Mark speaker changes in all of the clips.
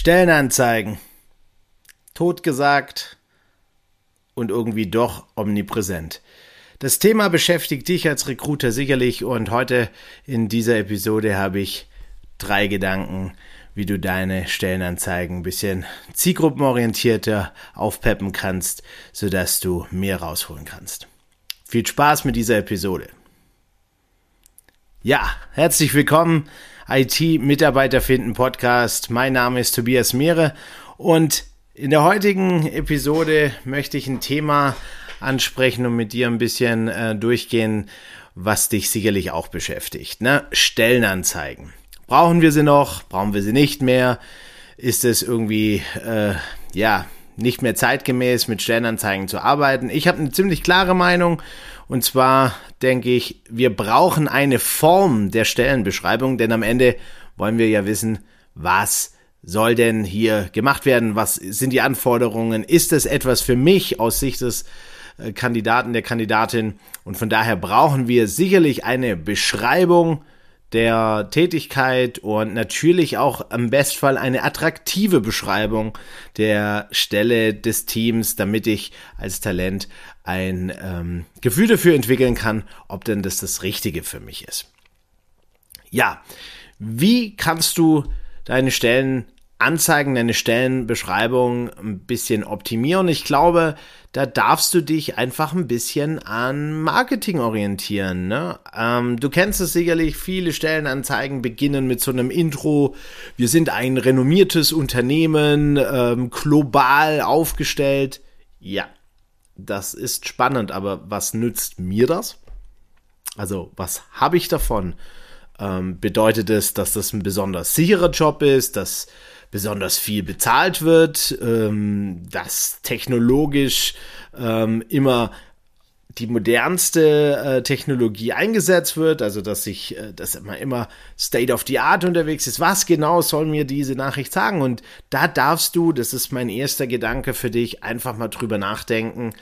Speaker 1: Stellenanzeigen. Totgesagt und irgendwie doch omnipräsent. Das Thema beschäftigt dich als Recruiter sicherlich und heute in dieser Episode habe ich drei Gedanken, wie du deine Stellenanzeigen ein bisschen zielgruppenorientierter aufpeppen kannst, sodass du mehr rausholen kannst. Viel Spaß mit dieser Episode. Ja, herzlich willkommen IT-Mitarbeiter finden Podcast. Mein Name ist Tobias Mehre und in der heutigen Episode möchte ich ein Thema ansprechen und mit dir ein bisschen äh, durchgehen, was dich sicherlich auch beschäftigt. Ne? Stellenanzeigen. Brauchen wir sie noch? Brauchen wir sie nicht mehr? Ist es irgendwie, äh, ja, nicht mehr zeitgemäß mit Stellenanzeigen zu arbeiten? Ich habe eine ziemlich klare Meinung und zwar denke ich, wir brauchen eine Form der Stellenbeschreibung, denn am Ende wollen wir ja wissen, was soll denn hier gemacht werden? Was sind die Anforderungen? Ist es etwas für mich aus Sicht des äh, Kandidaten, der Kandidatin? Und von daher brauchen wir sicherlich eine Beschreibung der Tätigkeit und natürlich auch im Bestfall eine attraktive Beschreibung der Stelle des Teams, damit ich als Talent ein ähm, Gefühl dafür entwickeln kann, ob denn das das Richtige für mich ist. Ja, wie kannst du deine Stellen Anzeigen, deine Stellenbeschreibung ein bisschen optimieren. Ich glaube, da darfst du dich einfach ein bisschen an Marketing orientieren. Ne? Ähm, du kennst es sicherlich, viele Stellenanzeigen beginnen mit so einem Intro. Wir sind ein renommiertes Unternehmen, ähm, global aufgestellt. Ja, das ist spannend, aber was nützt mir das? Also, was habe ich davon? Ähm, bedeutet es, dass das ein besonders sicherer Job ist, dass besonders viel bezahlt wird, ähm, dass technologisch ähm, immer die modernste äh, Technologie eingesetzt wird, also dass sich, äh, dass immer immer State of the Art unterwegs ist. Was genau soll mir diese Nachricht sagen? Und da darfst du, das ist mein erster Gedanke für dich, einfach mal drüber nachdenken,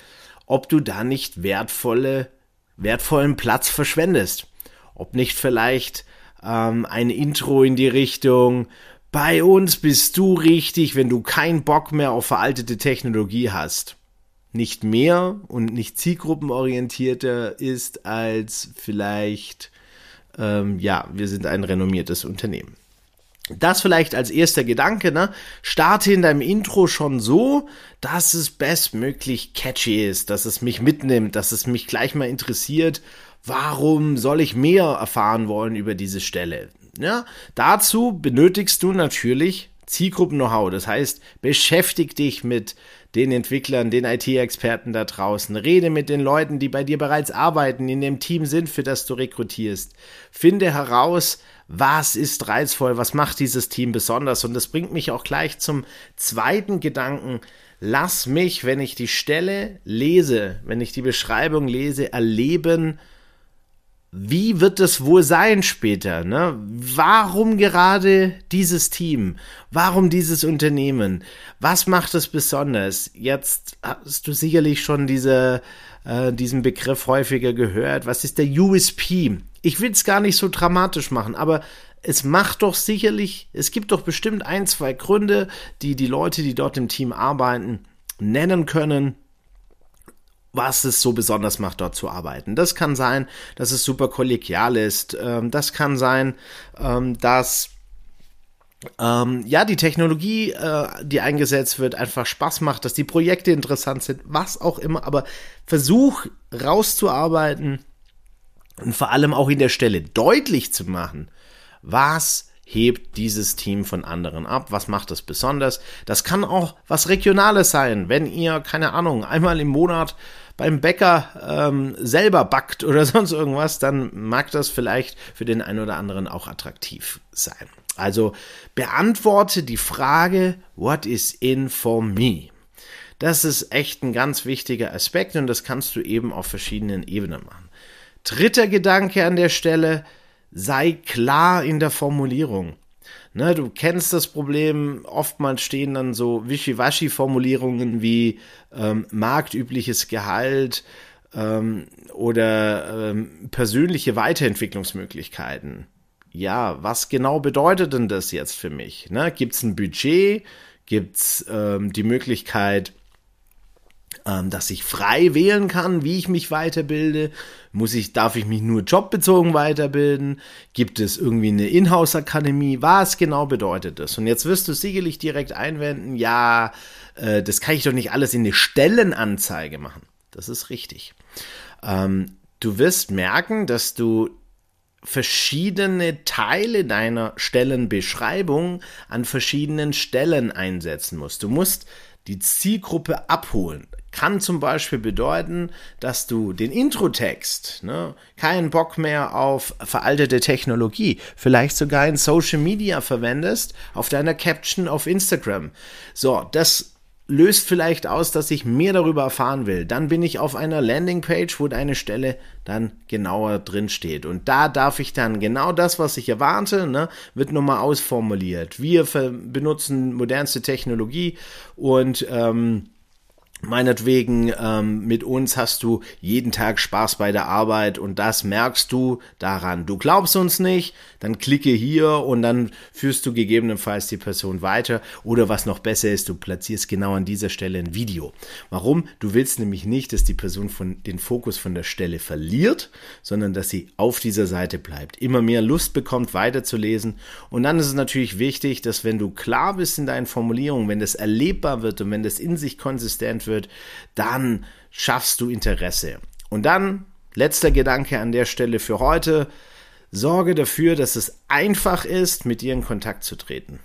Speaker 1: ob du da nicht wertvolle, wertvollen Platz verschwendest. Ob nicht vielleicht ähm, ein Intro in die Richtung, bei uns bist du richtig, wenn du keinen Bock mehr auf veraltete Technologie hast. Nicht mehr und nicht zielgruppenorientierter ist als vielleicht, ähm, ja, wir sind ein renommiertes Unternehmen. Das vielleicht als erster Gedanke, ne? Starte in deinem Intro schon so, dass es bestmöglich catchy ist, dass es mich mitnimmt, dass es mich gleich mal interessiert. Warum soll ich mehr erfahren wollen über diese Stelle? Ja, dazu benötigst du natürlich Zielgruppen-Know-how. Das heißt, beschäftig dich mit den Entwicklern, den IT-Experten da draußen. Rede mit den Leuten, die bei dir bereits arbeiten, in dem Team sind, für das du rekrutierst. Finde heraus, was ist reizvoll, was macht dieses Team besonders. Und das bringt mich auch gleich zum zweiten Gedanken. Lass mich, wenn ich die Stelle lese, wenn ich die Beschreibung lese, erleben, wie wird es wohl sein später? Ne? Warum gerade dieses Team? Warum dieses Unternehmen? Was macht es besonders? Jetzt hast du sicherlich schon diese, äh, diesen Begriff häufiger gehört. Was ist der USP? Ich will es gar nicht so dramatisch machen, aber es macht doch sicherlich, es gibt doch bestimmt ein, zwei Gründe, die die Leute, die dort im Team arbeiten, nennen können, was es so besonders macht, dort zu arbeiten. Das kann sein, dass es super kollegial ist. Ähm, das kann sein, ähm, dass ähm, ja, die Technologie, äh, die eingesetzt wird, einfach Spaß macht, dass die Projekte interessant sind, was auch immer, aber versuch rauszuarbeiten und vor allem auch in der Stelle deutlich zu machen, was hebt dieses Team von anderen ab? Was macht es besonders? Das kann auch was Regionales sein, wenn ihr, keine Ahnung, einmal im Monat beim Bäcker ähm, selber backt oder sonst irgendwas, dann mag das vielleicht für den einen oder anderen auch attraktiv sein. Also beantworte die Frage, what is in for me? Das ist echt ein ganz wichtiger Aspekt und das kannst du eben auf verschiedenen Ebenen machen. Dritter Gedanke an der Stelle, sei klar in der Formulierung. Ne, du kennst das Problem, oftmals stehen dann so Wischiwaschi-Formulierungen wie ähm, marktübliches Gehalt ähm, oder ähm, persönliche Weiterentwicklungsmöglichkeiten. ja, was genau bedeutet denn das jetzt für mich? Ne? Gibt es ein Budget? Gibt es ähm, die Möglichkeit, dass ich frei wählen kann, wie ich mich weiterbilde? Muss ich, darf ich mich nur jobbezogen weiterbilden? Gibt es irgendwie eine Inhouse-Akademie? Was genau bedeutet das? Und jetzt wirst du sicherlich direkt einwenden, ja, äh, das kann ich doch nicht alles in eine Stellenanzeige machen. Das ist richtig. Ähm, du wirst merken, dass du verschiedene Teile deiner Stellenbeschreibung an verschiedenen Stellen einsetzen musst. Du musst die Zielgruppe abholen. Kann zum Beispiel bedeuten, dass du den Introtext, ne, keinen Bock mehr auf veraltete Technologie, vielleicht sogar in Social Media verwendest, auf deiner Caption auf Instagram. So, das löst vielleicht aus, dass ich mehr darüber erfahren will. Dann bin ich auf einer Landingpage, wo deine Stelle dann genauer drin steht. Und da darf ich dann genau das, was ich erwarte, ne, wird nochmal ausformuliert. Wir benutzen modernste Technologie und ähm, Meinetwegen, ähm, mit uns hast du jeden Tag Spaß bei der Arbeit und das merkst du daran. Du glaubst uns nicht, dann klicke hier und dann führst du gegebenenfalls die Person weiter oder was noch besser ist, du platzierst genau an dieser Stelle ein Video. Warum? Du willst nämlich nicht, dass die Person von, den Fokus von der Stelle verliert, sondern dass sie auf dieser Seite bleibt, immer mehr Lust bekommt, weiterzulesen und dann ist es natürlich wichtig, dass wenn du klar bist in deinen Formulierungen, wenn das erlebbar wird und wenn das in sich konsistent wird, dann schaffst du Interesse. Und dann, letzter Gedanke an der Stelle für heute, sorge dafür, dass es einfach ist, mit dir in Kontakt zu treten.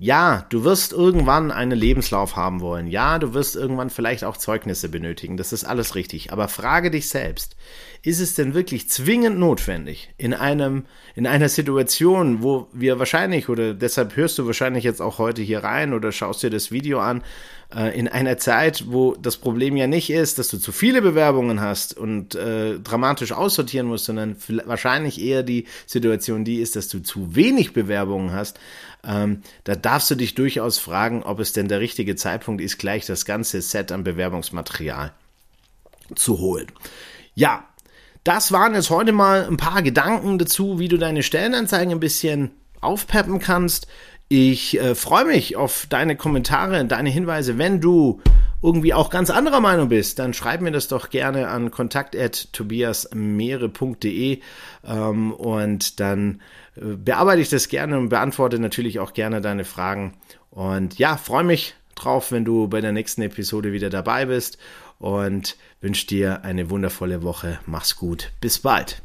Speaker 1: Ja, du wirst irgendwann einen Lebenslauf haben wollen. Ja, du wirst irgendwann vielleicht auch Zeugnisse benötigen. Das ist alles richtig. Aber frage dich selbst, ist es denn wirklich zwingend notwendig in einem, in einer Situation, wo wir wahrscheinlich, oder deshalb hörst du wahrscheinlich jetzt auch heute hier rein oder schaust dir das Video an, äh, in einer Zeit, wo das Problem ja nicht ist, dass du zu viele Bewerbungen hast und äh, dramatisch aussortieren musst, sondern wahrscheinlich eher die Situation die ist, dass du zu wenig Bewerbungen hast, ähm, da darfst du dich durchaus fragen, ob es denn der richtige Zeitpunkt ist, gleich das ganze Set an Bewerbungsmaterial zu holen. Ja, das waren jetzt heute mal ein paar Gedanken dazu, wie du deine Stellenanzeigen ein bisschen aufpeppen kannst. Ich äh, freue mich auf deine Kommentare, deine Hinweise. Wenn du irgendwie auch ganz anderer Meinung bist, dann schreib mir das doch gerne an kontakt.tobiasmeere.de ähm, und dann äh, bearbeite ich das gerne und beantworte natürlich auch gerne deine Fragen. Und ja, freue mich drauf, wenn du bei der nächsten Episode wieder dabei bist und wünsche dir eine wundervolle Woche. Mach's gut. Bis bald.